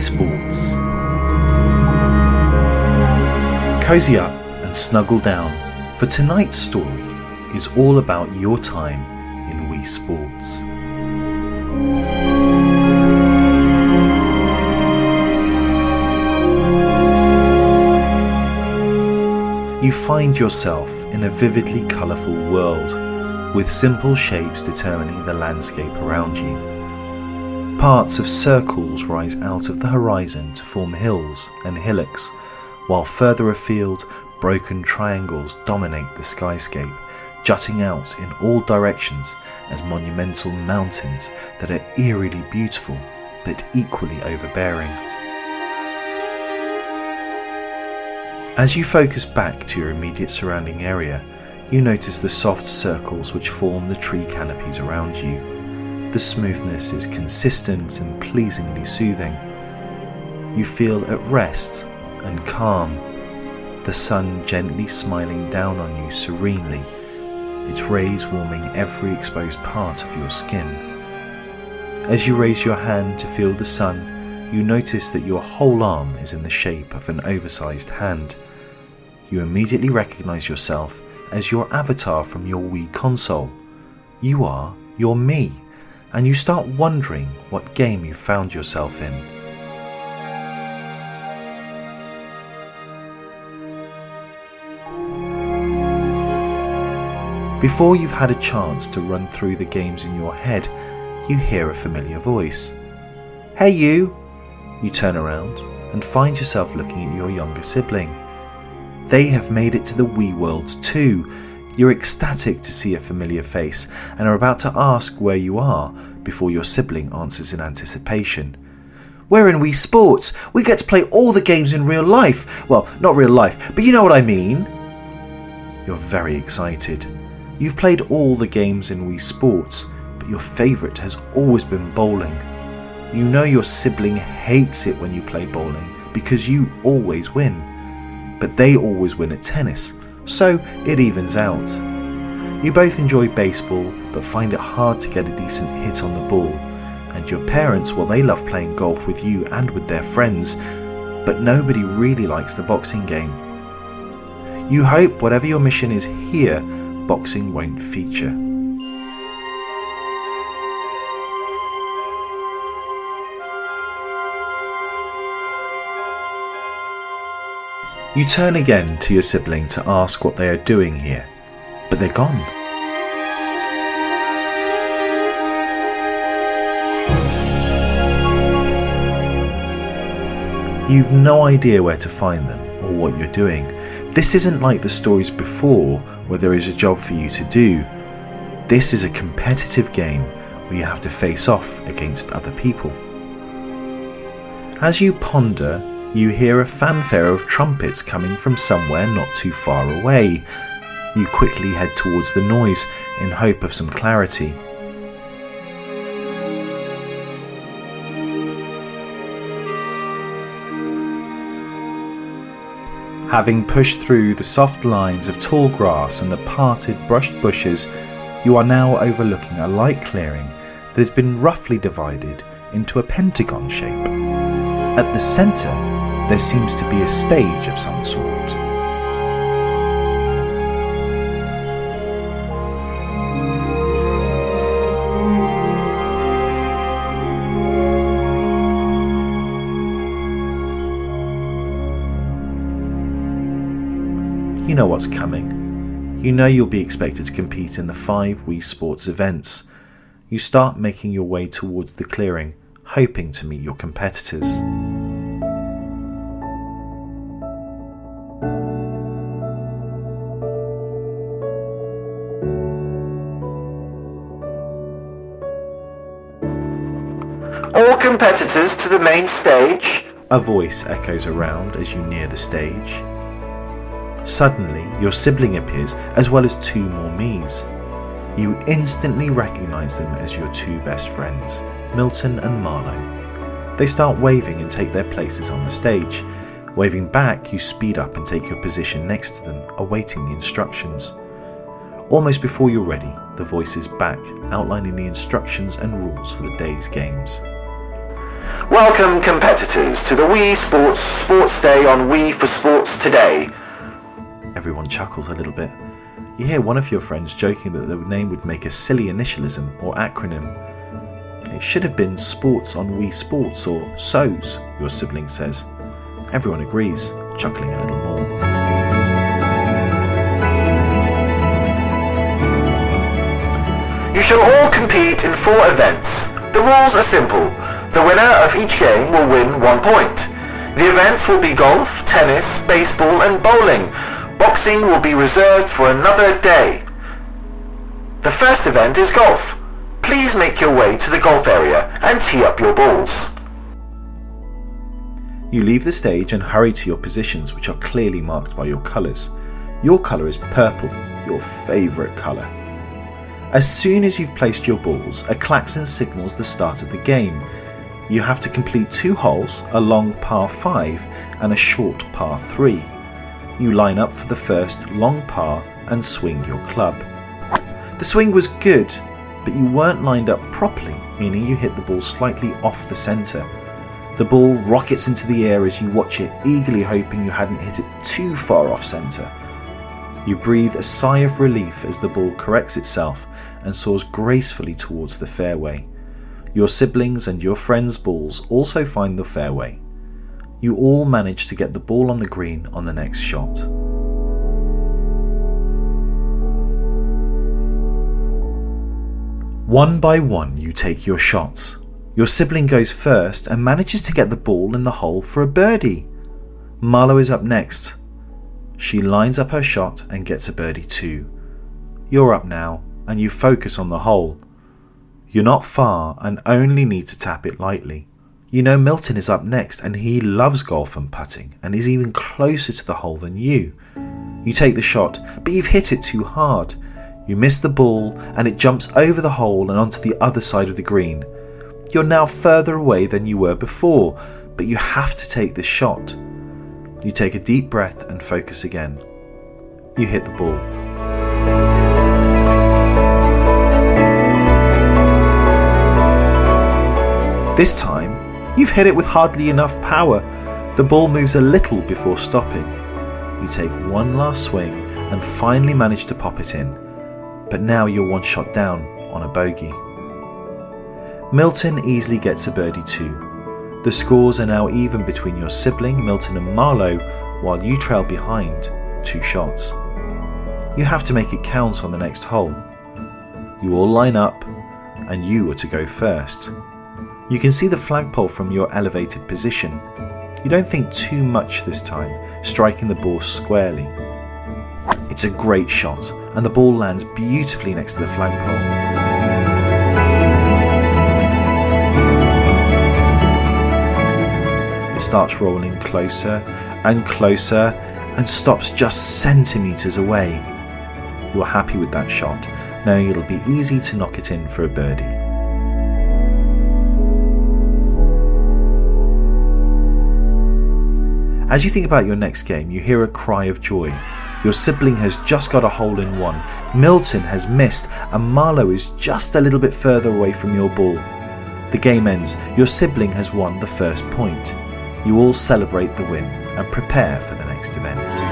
Sports. Cozy up and snuggle down, for tonight's story is all about your time in Wii Sports. You find yourself in a vividly colourful world, with simple shapes determining the landscape around you. Parts of circles rise out of the horizon to form hills and hillocks, while further afield, broken triangles dominate the skyscape, jutting out in all directions as monumental mountains that are eerily beautiful but equally overbearing. As you focus back to your immediate surrounding area, you notice the soft circles which form the tree canopies around you. The smoothness is consistent and pleasingly soothing. You feel at rest and calm, the sun gently smiling down on you serenely, its rays warming every exposed part of your skin. As you raise your hand to feel the sun, you notice that your whole arm is in the shape of an oversized hand. You immediately recognize yourself as your avatar from your Wii console. You are your me, and you start wondering what game you found yourself in. Before you've had a chance to run through the games in your head, you hear a familiar voice. Hey, you! You turn around and find yourself looking at your younger sibling. They have made it to the Wii world too. You're ecstatic to see a familiar face and are about to ask where you are before your sibling answers in anticipation. We're in Wii Sports. We get to play all the games in real life. Well, not real life, but you know what I mean. You're very excited. You've played all the games in Wii Sports, but your favourite has always been bowling. You know your sibling hates it when you play bowling because you always win. But they always win at tennis, so it evens out. You both enjoy baseball but find it hard to get a decent hit on the ball. And your parents, well, they love playing golf with you and with their friends, but nobody really likes the boxing game. You hope whatever your mission is here, boxing won't feature. You turn again to your sibling to ask what they are doing here, but they're gone. You've no idea where to find them or what you're doing. This isn't like the stories before where there is a job for you to do. This is a competitive game where you have to face off against other people. As you ponder you hear a fanfare of trumpets coming from somewhere not too far away. You quickly head towards the noise in hope of some clarity. Having pushed through the soft lines of tall grass and the parted brushed bushes, you are now overlooking a light clearing that has been roughly divided into a pentagon shape. At the centre there seems to be a stage of some sort. You know what's coming. You know you'll be expected to compete in the five Wii Sports events. You start making your way towards the clearing, hoping to meet your competitors. All competitors to the main stage. A voice echoes around as you near the stage. Suddenly, your sibling appears, as well as two more Miis. You instantly recognize them as your two best friends, Milton and Marlowe. They start waving and take their places on the stage. Waving back, you speed up and take your position next to them, awaiting the instructions. Almost before you're ready, the voice is back, outlining the instructions and rules for the day's games. Welcome, competitors, to the Wii Sports Sports Day on Wii for Sports today. Everyone chuckles a little bit. You hear one of your friends joking that the name would make a silly initialism or acronym. It should have been Sports on Wii Sports or SOS, your sibling says. Everyone agrees, chuckling a little more. You shall all compete in four events. The rules are simple. The winner of each game will win one point. The events will be golf, tennis, baseball and bowling. Boxing will be reserved for another day. The first event is golf. Please make your way to the golf area and tee up your balls. You leave the stage and hurry to your positions, which are clearly marked by your colours. Your colour is purple, your favourite colour. As soon as you've placed your balls, a klaxon signals the start of the game. You have to complete two holes, a long par 5 and a short par 3. You line up for the first long par and swing your club. The swing was good, but you weren't lined up properly, meaning you hit the ball slightly off the centre. The ball rockets into the air as you watch it, eagerly hoping you hadn't hit it too far off centre. You breathe a sigh of relief as the ball corrects itself and soars gracefully towards the fairway. Your siblings and your friends' balls also find the fairway. You all manage to get the ball on the green on the next shot. One by one, you take your shots. Your sibling goes first and manages to get the ball in the hole for a birdie. Marlowe is up next. She lines up her shot and gets a birdie too. You're up now, and you focus on the hole. You're not far and only need to tap it lightly. You know Milton is up next and he loves golf and putting and is even closer to the hole than you. You take the shot, but you've hit it too hard. You miss the ball and it jumps over the hole and onto the other side of the green. You're now further away than you were before, but you have to take this shot. You take a deep breath and focus again. You hit the ball. This time, you've hit it with hardly enough power. The ball moves a little before stopping. You take one last swing and finally manage to pop it in, but now you're one shot down on a bogey. Milton easily gets a birdie too. The scores are now even between your sibling Milton and Marlowe, while you trail behind two shots. You have to make it count on the next hole. You all line up, and you are to go first. You can see the flagpole from your elevated position. You don't think too much this time, striking the ball squarely. It's a great shot, and the ball lands beautifully next to the flagpole. It starts rolling closer and closer and stops just centimetres away. You're happy with that shot, knowing it'll be easy to knock it in for a birdie. As you think about your next game, you hear a cry of joy. Your sibling has just got a hole in one, Milton has missed, and Marlowe is just a little bit further away from your ball. The game ends, your sibling has won the first point. You all celebrate the win and prepare for the next event.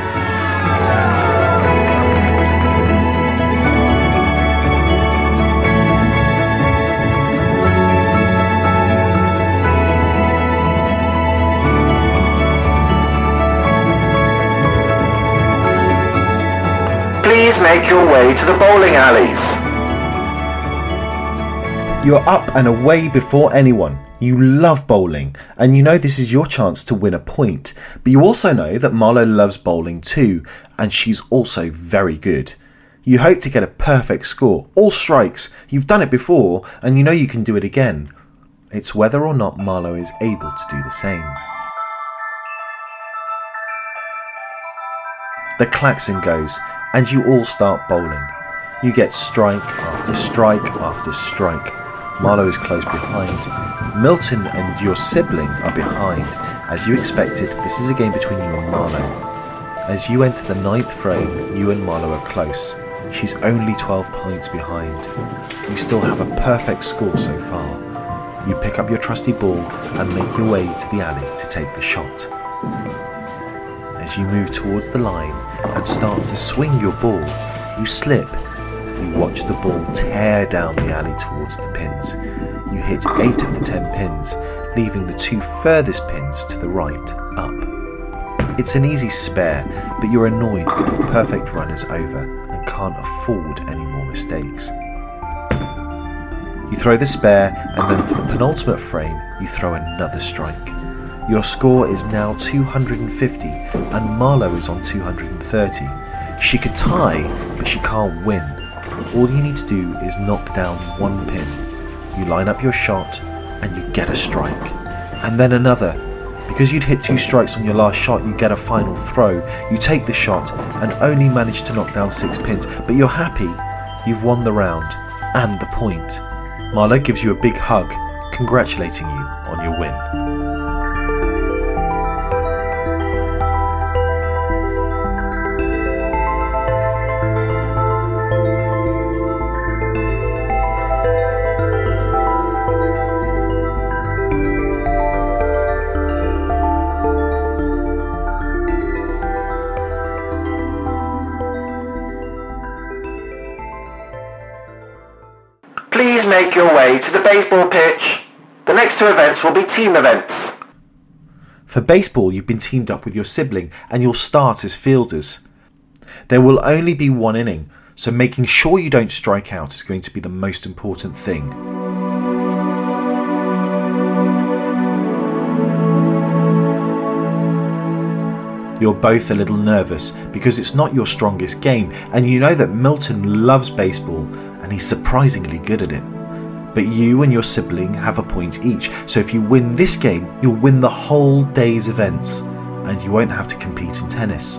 Please make your way to the bowling alleys. You're up and away before anyone. You love bowling, and you know this is your chance to win a point. But you also know that Marlowe loves bowling too, and she's also very good. You hope to get a perfect score, all strikes. You've done it before, and you know you can do it again. It's whether or not Marlowe is able to do the same. The klaxon goes, and you all start bowling. You get strike after strike after strike. Marlowe is close behind. Milton and your sibling are behind. As you expected, this is a game between you and Marlowe. As you enter the ninth frame, you and Marlowe are close. She's only 12 points behind. You still have a perfect score so far. You pick up your trusty ball and make your way to the alley to take the shot. As you move towards the line and start to swing your ball, you slip. You watch the ball tear down the alley towards the pins. You hit 8 of the 10 pins, leaving the two furthest pins to the right up. It's an easy spare, but you're annoyed that your perfect run is over and can't afford any more mistakes. You throw the spare, and then for the penultimate frame, you throw another strike. Your score is now 250, and Marlowe is on 230. She could tie, but she can't win. All you need to do is knock down one pin. You line up your shot, and you get a strike. And then another. Because you'd hit two strikes on your last shot, you get a final throw. You take the shot and only manage to knock down six pins, but you're happy. You've won the round and the point. Marlowe gives you a big hug, congratulating you on your win. Make your way to the baseball pitch. The next two events will be team events. For baseball, you've been teamed up with your sibling and you'll start as fielders. There will only be one inning, so making sure you don't strike out is going to be the most important thing. You're both a little nervous because it's not your strongest game, and you know that Milton loves baseball and he's surprisingly good at it. But you and your sibling have a point each, so if you win this game, you'll win the whole day's events, and you won't have to compete in tennis.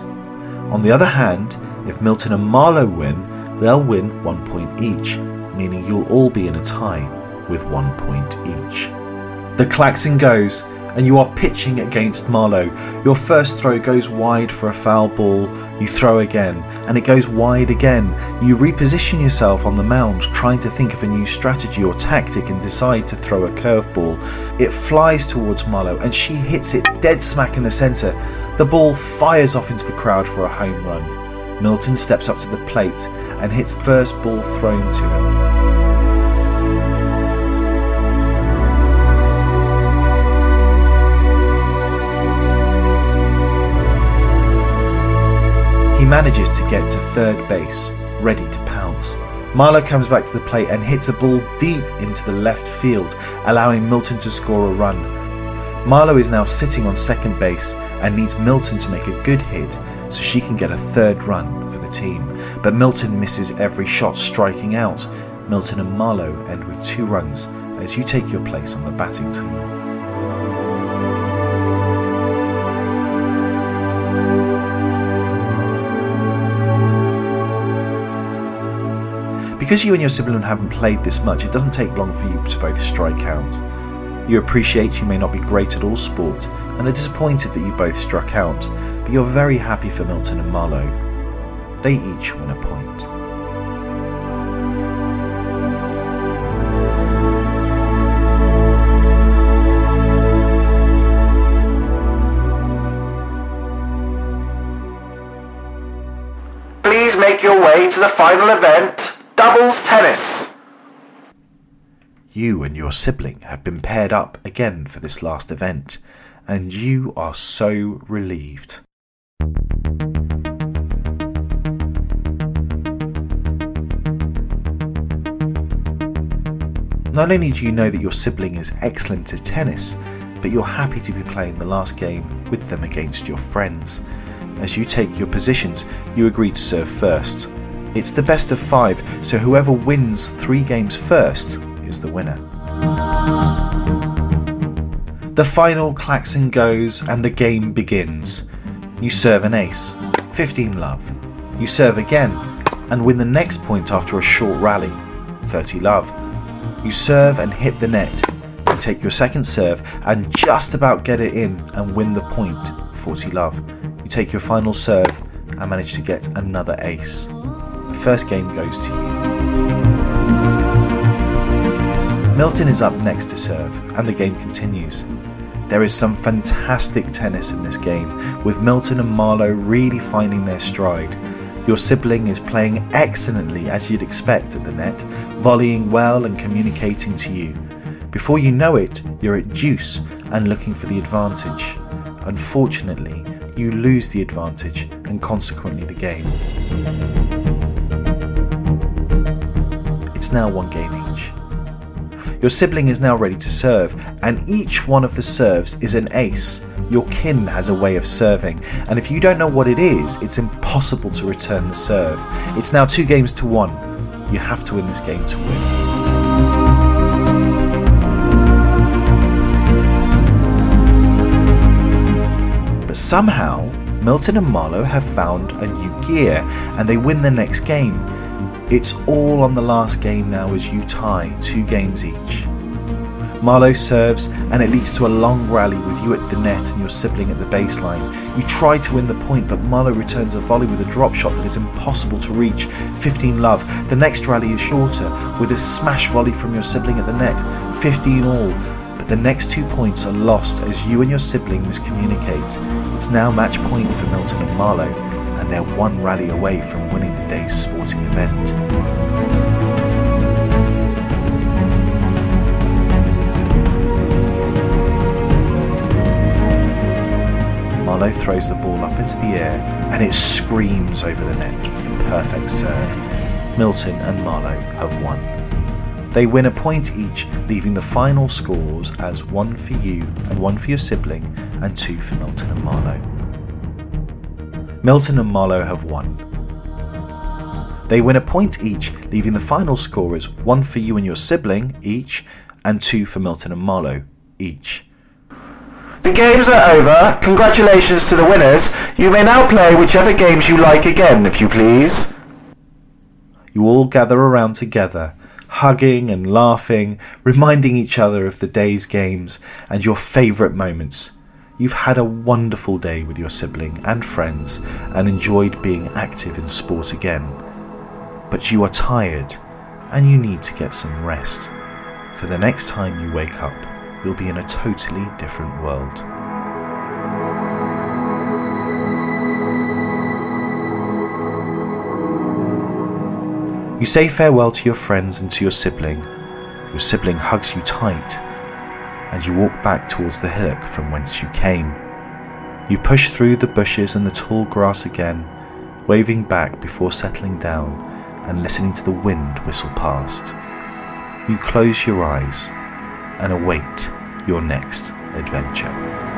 On the other hand, if Milton and Marlowe win, they'll win one point each, meaning you'll all be in a tie with one point each. The klaxon goes, and you are pitching against Marlowe. Your first throw goes wide for a foul ball. You throw again, and it goes wide again. You reposition yourself on the mound, trying to think of a new strategy or tactic, and decide to throw a curveball. It flies towards Marlowe, and she hits it dead smack in the centre. The ball fires off into the crowd for a home run. Milton steps up to the plate and hits the first ball thrown to him. Manages to get to third base, ready to pounce. Marlowe comes back to the plate and hits a ball deep into the left field, allowing Milton to score a run. Marlowe is now sitting on second base and needs Milton to make a good hit so she can get a third run for the team. But Milton misses every shot, striking out. Milton and Marlowe end with two runs as you take your place on the batting team. Because you and your sibling haven't played this much, it doesn't take long for you to both strike out. You appreciate you may not be great at all sport and are disappointed that you both struck out, but you're very happy for Milton and Marlowe. They each win a point. Please make your way to the final event, doubles tennis. You and your sibling have been paired up again for this last event, and you are so relieved. Not only do you know that your sibling is excellent at tennis, but you're happy to be playing the last game with them against your friends. As you take your positions, you agree to serve first. It's the best of five, so whoever wins three games first is the winner. The final klaxon goes and the game begins. You serve an ace, 15 love. You serve again and win the next point after a short rally, 30 love. You serve and hit the net. You take your second serve and just about get it in and win the point, 40 love. You take your final serve and manage to get another ace. The first game goes to you. Milton is up next to serve, and the game continues. There is some fantastic tennis in this game, with Milton and Marlowe really finding their stride. Your sibling is playing excellently as you'd expect at the net, volleying well and communicating to you. Before you know it, you're at deuce and looking for the advantage. Unfortunately, you lose the advantage and consequently the game. Now one game each. Your sibling is now ready to serve, and each one of the serves is an ace. Your kin has a way of serving, and if you don't know what it is, it's impossible to return the serve. It's now two games to one. You have to win this game to win. But somehow, Milton and Marlowe have found a new gear and they win the next game. It's all on the last game now as you tie two games each. Marlowe serves and it leads to a long rally with you at the net and your sibling at the baseline. You try to win the point, but Marlowe returns a volley with a drop shot that is impossible to reach. 15 love. The next rally is shorter with a smash volley from your sibling at the net. 15 all. But the next two points are lost as you and your sibling miscommunicate. It's now match point for Milton and Marlowe they're one rally away from winning the day's sporting event. Marlowe throws the ball up into the air and it screams over the net for the perfect serve. Milton and Marlowe have won. They win a point each, leaving the final scores as one for you and one for your sibling, and two for Milton and Marlowe. Milton and Marlowe have won. They win a point each, leaving the final score as one for you and your sibling each, and two for Milton and Marlowe each. The games are over. Congratulations to the winners. You may now play whichever games you like again, if you please. You all gather around together, hugging and laughing, reminding each other of the day's games and your favourite moments. You've had a wonderful day with your sibling and friends and enjoyed being active in sport again. But you are tired and you need to get some rest. For the next time you wake up, you'll be in a totally different world. You say farewell to your friends and to your sibling. Your sibling hugs you tight and you walk back towards the hillock from whence you came. You push through the bushes and the tall grass again, waving back before settling down and listening to the wind whistle past. You close your eyes and await your next adventure.